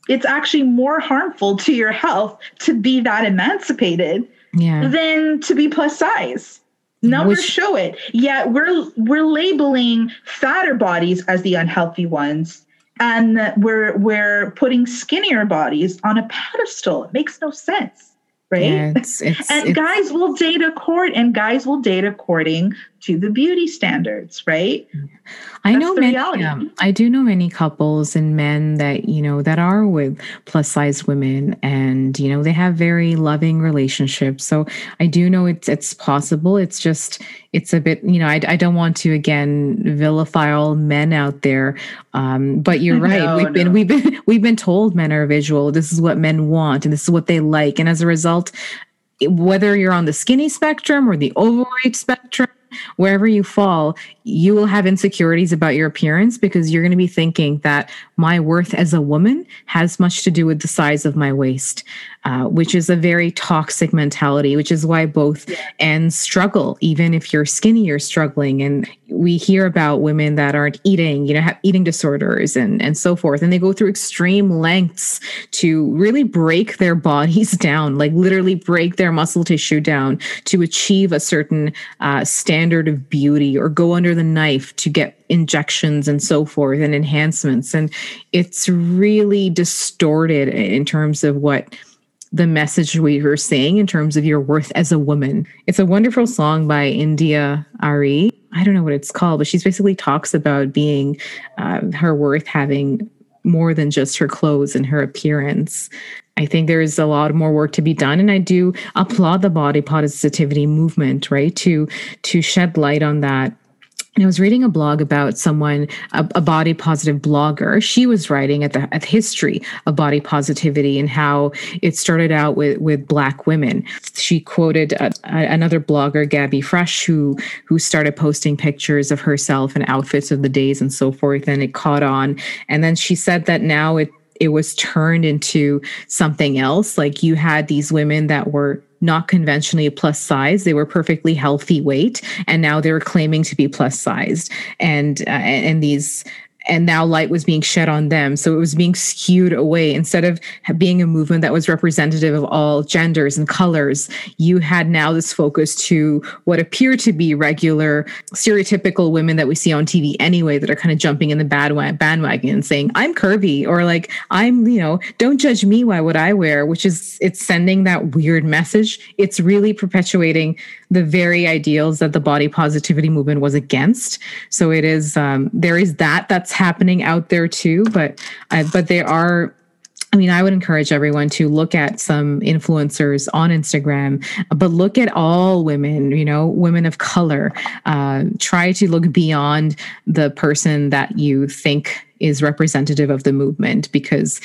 it's actually more harmful to your health to be that emancipated yeah. than to be plus size. Numbers Which, show it. Yet we're we're labeling fatter bodies as the unhealthy ones, and that we're we're putting skinnier bodies on a pedestal. It makes no sense right? Yeah, it's, it's, [laughs] and it's, guys will date a court and guys will date according to the beauty standards, right? I That's know many. Um, I do know many couples and men that you know that are with plus size women, and you know they have very loving relationships. So I do know it's it's possible. It's just it's a bit you know I, I don't want to again vilify all men out there, um, but you're [laughs] right. No, we've no. been we've been [laughs] we've been told men are visual. This is what men want, and this is what they like, and as a result, whether you're on the skinny spectrum or the overweight spectrum wherever you fall, you will have insecurities about your appearance because you're going to be thinking that my worth as a woman has much to do with the size of my waist, uh, which is a very toxic mentality, which is why both yeah. ends struggle. Even if you're skinny, you're struggling. And we hear about women that aren't eating, you know, have eating disorders and, and so forth. And they go through extreme lengths to really break their [laughs] bodies down, like literally break their muscle tissue down to achieve a certain uh, standard of beauty or go under the knife to get injections and so forth and enhancements. And it's really distorted in terms of what the message we were saying in terms of your worth as a woman. It's a wonderful song by India Arie. I don't know what it's called, but she's basically talks about being uh, her worth having more than just her clothes and her appearance. I think there is a lot more work to be done, and I do applaud the body positivity movement, right? To to shed light on that and I was reading a blog about someone, a, a, body positive blogger. She was writing at the, at the history of body positivity and how it started out with, with black women. She quoted a, a, another blogger, Gabi Fresh, who who started posting pictures of herself and outfits of the days and so forth, and it caught on. And then she said that now it it was turned into something else. Like you had these women that were not conventionally plus size. They were perfectly healthy weight, and now they were claiming to be plus sized. And uh, and these and now light was being shed on them. So it was being skewed away. Instead of being a movement that was representative of all genders and colors, you had now this focus to what appear to be regular, stereotypical women that we see on TV anyway, that are kind of jumping in the bandwagon and saying, I'm curvy, or like, I'm, you know, don't judge me Why what I wear, which is, it's sending that weird message. It's really perpetuating the very ideals that the body positivity movement was against. So it is, um, there is that that's happening out there too, but uh, but there are I mean, I would encourage everyone to look at some influencers on Instagram, but look at all women, you know, women of color. Uh, try to look beyond the person that you think is representative of the movement because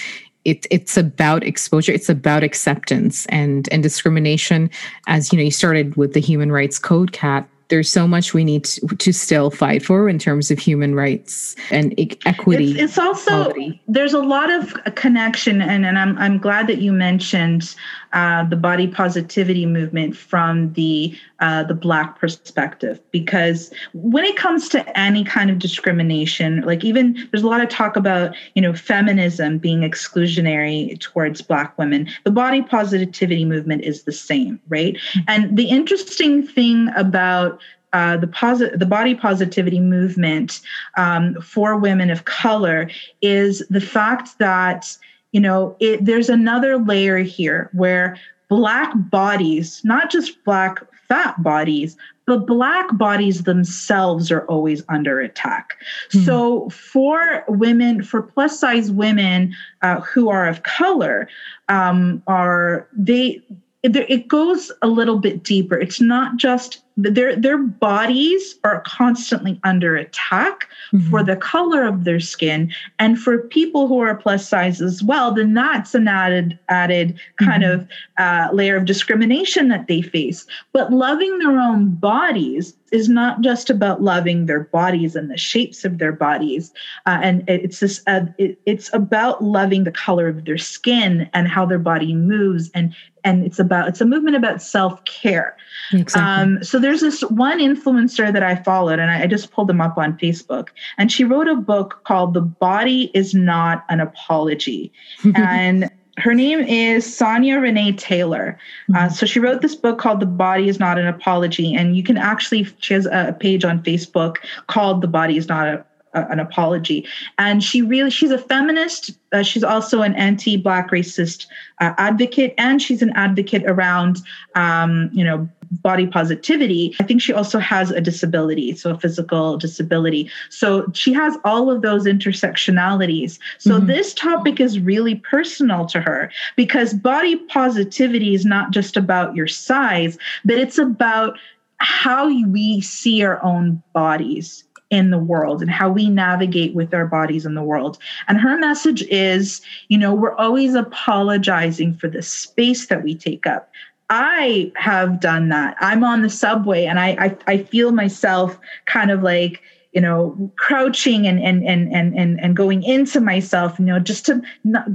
it, it's about exposure it's about acceptance and and discrimination as you know you started with the human rights code cat there's so much we need to, to, still fight for in terms of human rights and e- equity. It's, it's also quality. there's a lot of connection, and, and I'm I'm glad that you mentioned uh, the body positivity movement from the uh, the black perspective because when it comes to any kind of discrimination, like even there's a lot of talk about you know feminism being exclusionary towards black women. The body positivity movement is the same, right? Mm-hmm. And the interesting thing about uh, the posit- the body positivity movement um, for women of color is the fact that you know it, there's another layer here where black bodies not just black fat bodies but black bodies themselves are always under attack mm-hmm. so for women for plus size women uh, who are of color um, are they it goes a little bit deeper. It's not just their their bodies are constantly under attack mm-hmm. for the color of their skin, and for people who are plus size as well. Then that's an added added kind mm-hmm. of uh, layer of discrimination that they face. But loving their own bodies is not just about loving their bodies and the shapes of their bodies, uh, and it's this. Uh, it, it's about loving the color of their skin and how their body moves, and and it's about it's a movement about self care. Exactly. Um, so there's this one influencer that I followed, and I, I just pulled them up on Facebook, and she wrote a book called "The Body Is Not an Apology," [laughs] and her name is Sonya Renee Taylor. Uh, mm-hmm. so she wrote this book called The Body is Not an Apology. And you can actually, she has a page on Facebook called The Body is Not an Apology. And she really, she's a feminist. Uh, she's also an anti Black racist uh, advocate. And she's an advocate around, um, you know, body positivity, I think she also has a disability, so a physical disability. So she has all of those intersectionalities. So mm-hmm. this topic is really personal to her because body positivity is not just about your size, but it's about how we see our own bodies in the world and how we navigate with our bodies in the world. And her message is, you know, we're always apologizing for the space that we take up, I have done that. I'm on the subway and I, I, I feel myself kind of like, you know, crouching and and and and and, and going into myself, you know, just to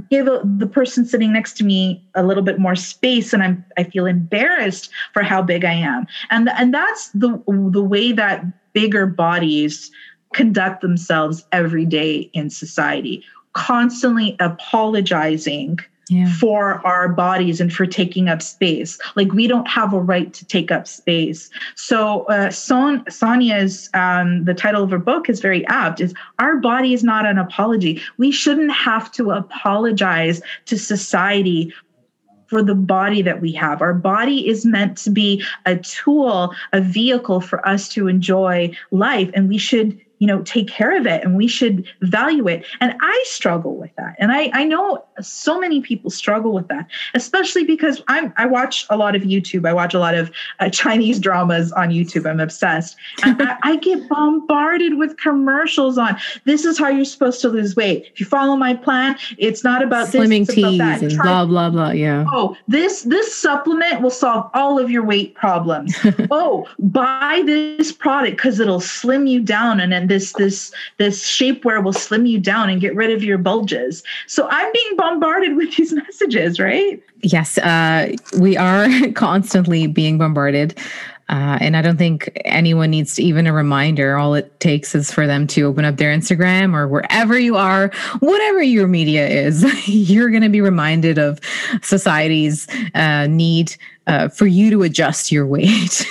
give a, the person sitting next to me a little bit more space, and I'm I feel embarrassed for how big I am, and and that's the the way that bigger bodies conduct themselves every day in society, constantly apologizing yeah. for our bodies and for taking up space. Like we don't have a right to take up space. So uh, Son- Sonya's um, the title of her book is very apt. Is our body is not an apology. We shouldn't have to apologize to society for the body that we have. Our body is meant to be a tool, a vehicle for us to enjoy life, and we should you know take care of it and we should value it. And i struggle with that. And i i know so many people struggle with that especially because i'm i watch a lot of youtube. I watch a lot of uh, chinese dramas on youtube. I'm obsessed. And I, I, get bombarded with commercials on this is how you're supposed to lose weight. If you follow my plan it's not about slimming this, teas about and Try, blah blah blah. Yeah. Oh this this supplement will solve all of your weight problems. [laughs] Oh buy this product because it'll slim you down and then this this this shapewear will slim you down and get rid of your bulges. So I'm being bombarded with these [laughs] messages, right? Yes, uh, we are [laughs] constantly being bombarded. Uh, and I don't think anyone needs to even a reminder. All it takes is for them to open up their Instagram or wherever you are, whatever your media is, [laughs] you're going to be reminded of society's uh, need uh, for you to adjust your weight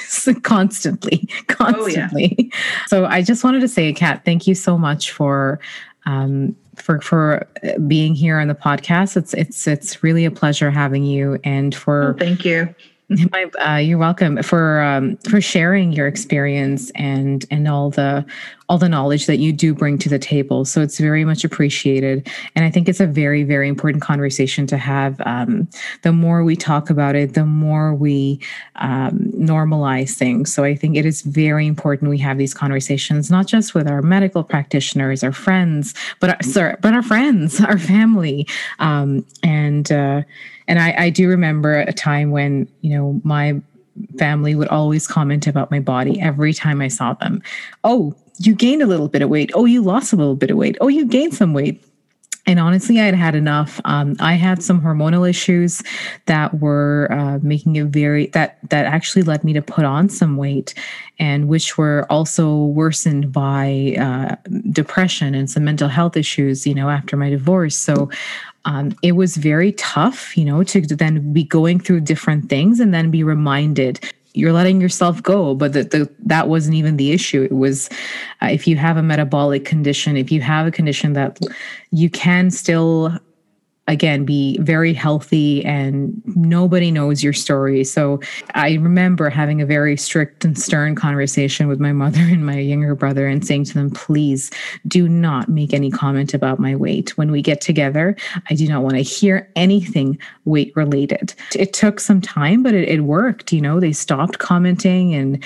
constantly, [laughs] constantly. Oh, yeah. So I just wanted to say, Cat, thank you so much for. Um, for for being here on the podcast, it's it's it's really a pleasure having you, and for oh, thank you [laughs] My, uh, you're welcome for um, for sharing your experience and and all the all the knowledge that you do bring to the table. So it's very much appreciated, and I think it's a very very important conversation to have. Um, the more we talk about it, the more we um, normalize things. So I think it is very important we have these conversations, not just with our medical practitioners, our friends, but our, sorry, but our friends, our family, um, and. Uh, and I, I do remember a time when, you know, my family would always comment about my body every time I saw them. Oh, you gained a little bit of weight. Oh, you lost a little bit of weight. Oh, you gained some weight. And honestly, I had had enough. Um, I had some hormonal issues that were uh, making it very that that actually led me to put on some weight, and which were also worsened by uh, depression and some mental health issues. You know, after my divorce. So um, it was very tough, you know, to then be going through different things and then be reminded you're letting yourself go but the, that wasn't even the issue. It was uh, if you have a metabolic condition if you have a condition that you can still again be very healthy and nobody knows your story. So i remember having a very strict and stern conversation with my mother and my younger brother and saying to them please do not make any comment about my weight. When we get together i do not want to hear anything weight related. It took some time but it, it worked you know? They stopped commenting and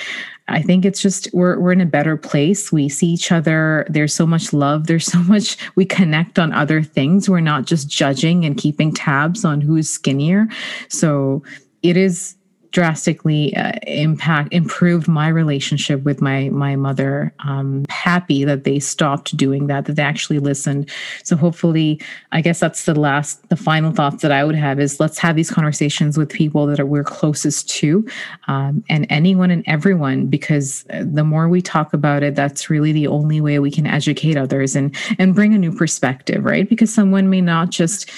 I think it's just we're we're in a better place. We see each other. There's so much love. There's so much we connect on other things. We're not just judging and keeping tabs on who's skinnier. So it is drastically uh, impact improved my relationship with my my mother. Um happy that they stopped doing that that they actually listened. So hopefully i guess that's the last the final thoughts that i would have is let's have these conversations with people that are we're closest to um, and anyone and everyone because the more we talk about it that's really the only way we can educate others and and bring a new perspective right? Because someone may not just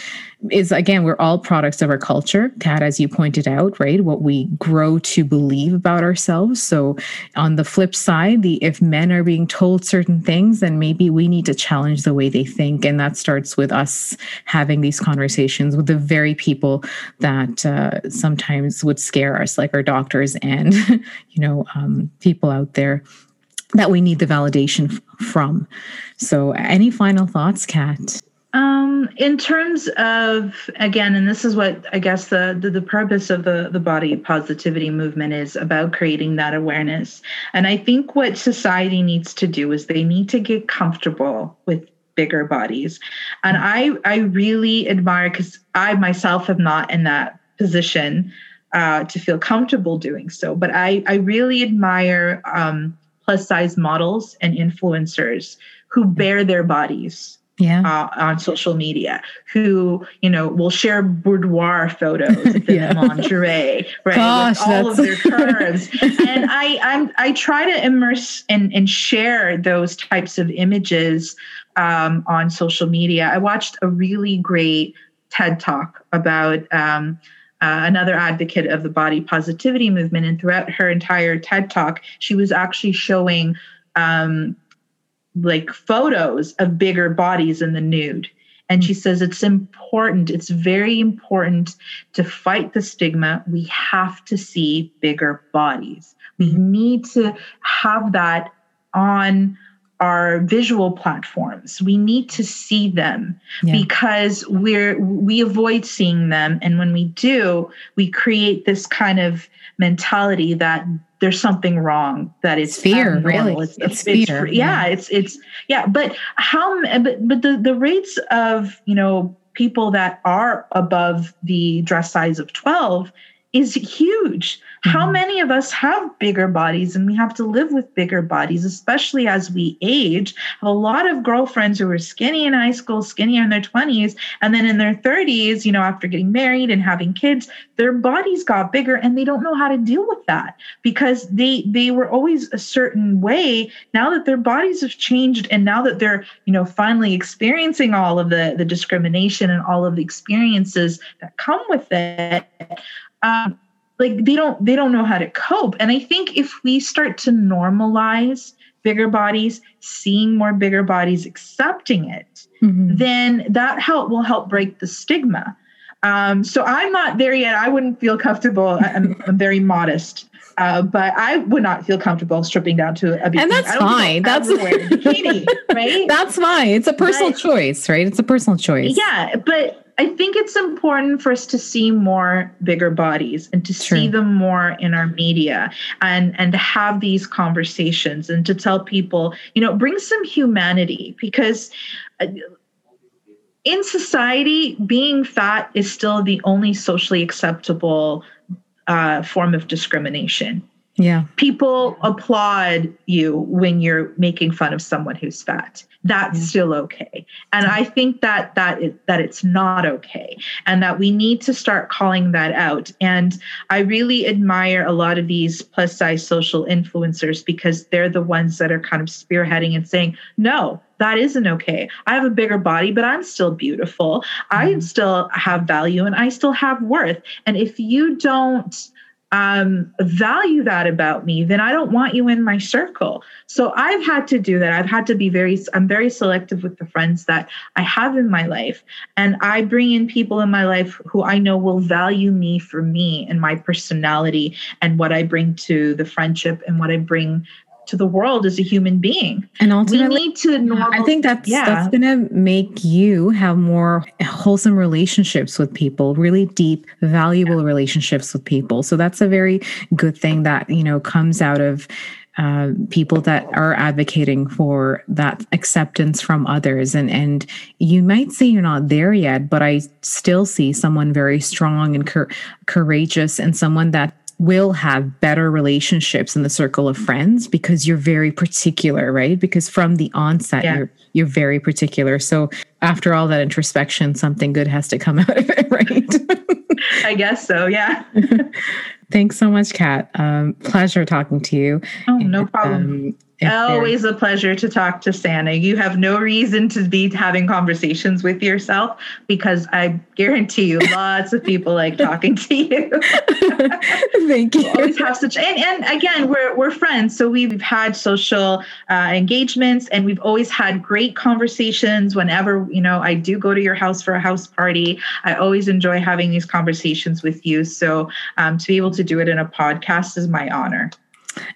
is again we're all products of our culture. Cat as you pointed out right what we grow to believe about ourselves. So on the flip side the if men are being told certain things then maybe we need to challenge the way they think. And that starts with us having these conversations with the very people that uh, sometimes would scare us like our doctors and [laughs] you know um, people out there that we need the validation f- from. So any final thoughts cat um, in terms of again, and this is what I guess the, the the purpose of the the body positivity movement is about creating that awareness. And I think what society needs to do is they need to get comfortable with bigger bodies. And I I really admire because I myself am not in that position uh, to feel comfortable doing so. But I I really admire um, plus size models and influencers who bare their bodies yeah. Uh, on social media who you know will share boudoir photos [laughs] of them yeah. in lingerie right Gosh, with all that's... of their [laughs] curves and i i'm i try to immerse and and share those types of images um, on social media i watched a really great ted talk about um, uh, another advocate of the body positivity movement and throughout her entire ted talk she was actually showing um, like photos of bigger bodies in the nude. And she says it's important, it's very important to fight the stigma. We have to see bigger bodies. We mm-hmm. need to have that on our visual platforms. We need to see them yeah. because we're we avoid seeing them and when we do, we create this kind of mentality that there's something wrong that it's fear really. It's, it's, it's fear yeah, yeah, it's it's yeah but how but, but the the rates of you know people that are above the dress size of 12 is huge how mm-hmm. many of us have bigger bodies and we have to live with bigger bodies, especially as we age? A lot of girlfriends who were skinny in high school, skinny in their 20s, and then in their 30s, you know, after getting married and having kids, their bodies got bigger and they don't know how to deal with that because they they were always a certain way. Now that their bodies have changed and now that they're, you know, finally experiencing all of the the discrimination and all of the experiences that come with it, um, like they don't they don't know how to cope and i think if we start to normalize bigger bodies seeing more bigger bodies accepting it mm-hmm. then that help will help break the stigma um, so i'm not there yet i wouldn't feel comfortable I'm, [laughs] I'm very modest uh, but I would not feel comfortable stripping down to a bikini. And that's fine. That's bikini, [laughs] right? That's fine. It's a personal but, choice, right? It's a personal choice. Yeah, but I think it's important for us to see more bigger bodies and to True. see them more in our media and and to have these conversations and to tell people, you know, bring some humanity because uh, in society, being fat is still the only socially acceptable uh, form of discrimination. Yeah. People applaud you when you're making fun of someone who's fat that's yeah. still okay and i think that that is, that it's not okay and that we need to start calling that out and i really admire a lot of these plus size social influencers because they're the ones that are kind of spearheading and saying no that isn't okay. I have a bigger body, but I'm still beautiful. Mm-hmm. I still have value and I still have worth. And if you don't um, value that about me, then I don't want you in my circle. So I've had to do that. I've had to be very, I'm very selective with the friends that I have in my life. And I bring in people in my life who I know will value me for me and my personality and what I bring to the friendship and what I bring to the world as a human being. And ultimately, we need to. Normal, I think that's yeah. that's going to make you have more wholesome relationships with people, really deep, valuable yeah. relationships with people. So that's a very good thing that you know comes out of. Uh, people that are advocating for that acceptance from others and and you might say you're not there yet but i still see someone very strong and cur- courageous and someone that will have better relationships in the circle of friends because you're very particular, right? Because from the onset, yeah. you're you're very particular. So after all that introspection, something good has to come [laughs] out of it, right? I guess so. Yeah. [laughs] Thanks so much, Cat. Um, pleasure talking to you. Oh, no problem. Um, Always a pleasure to talk to Santa. You have no reason to be having conversations with yourself because I guarantee you lots of people like talking to you. [laughs] Thank you. always have such and, and again we're we're friends. So we've had social uh, engagements and we've always had great conversations whenever, you know, I do go to your house for a house party. I always enjoy having these conversations with you. So um, to be able to do it in a podcast is my honor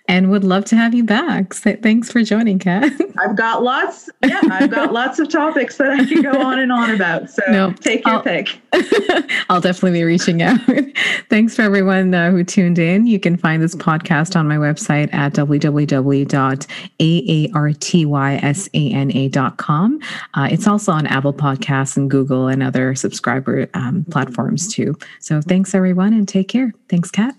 and would love to have you back. So thanks for joining, Cat. [laughs] I've got lots. Yeah, I've got lots of topics that I can go on and on about. So take your I'll, pick. [laughs] I'll definitely be reaching out. [laughs] thanks for everyone uh, who tuned in. You can find this podcast on my website at www.aartysana.com. Uh, it's also on Apple Podcasts and Google and other subscriber um, platforms too. So thanks everyone and take care. Thanks, Cat.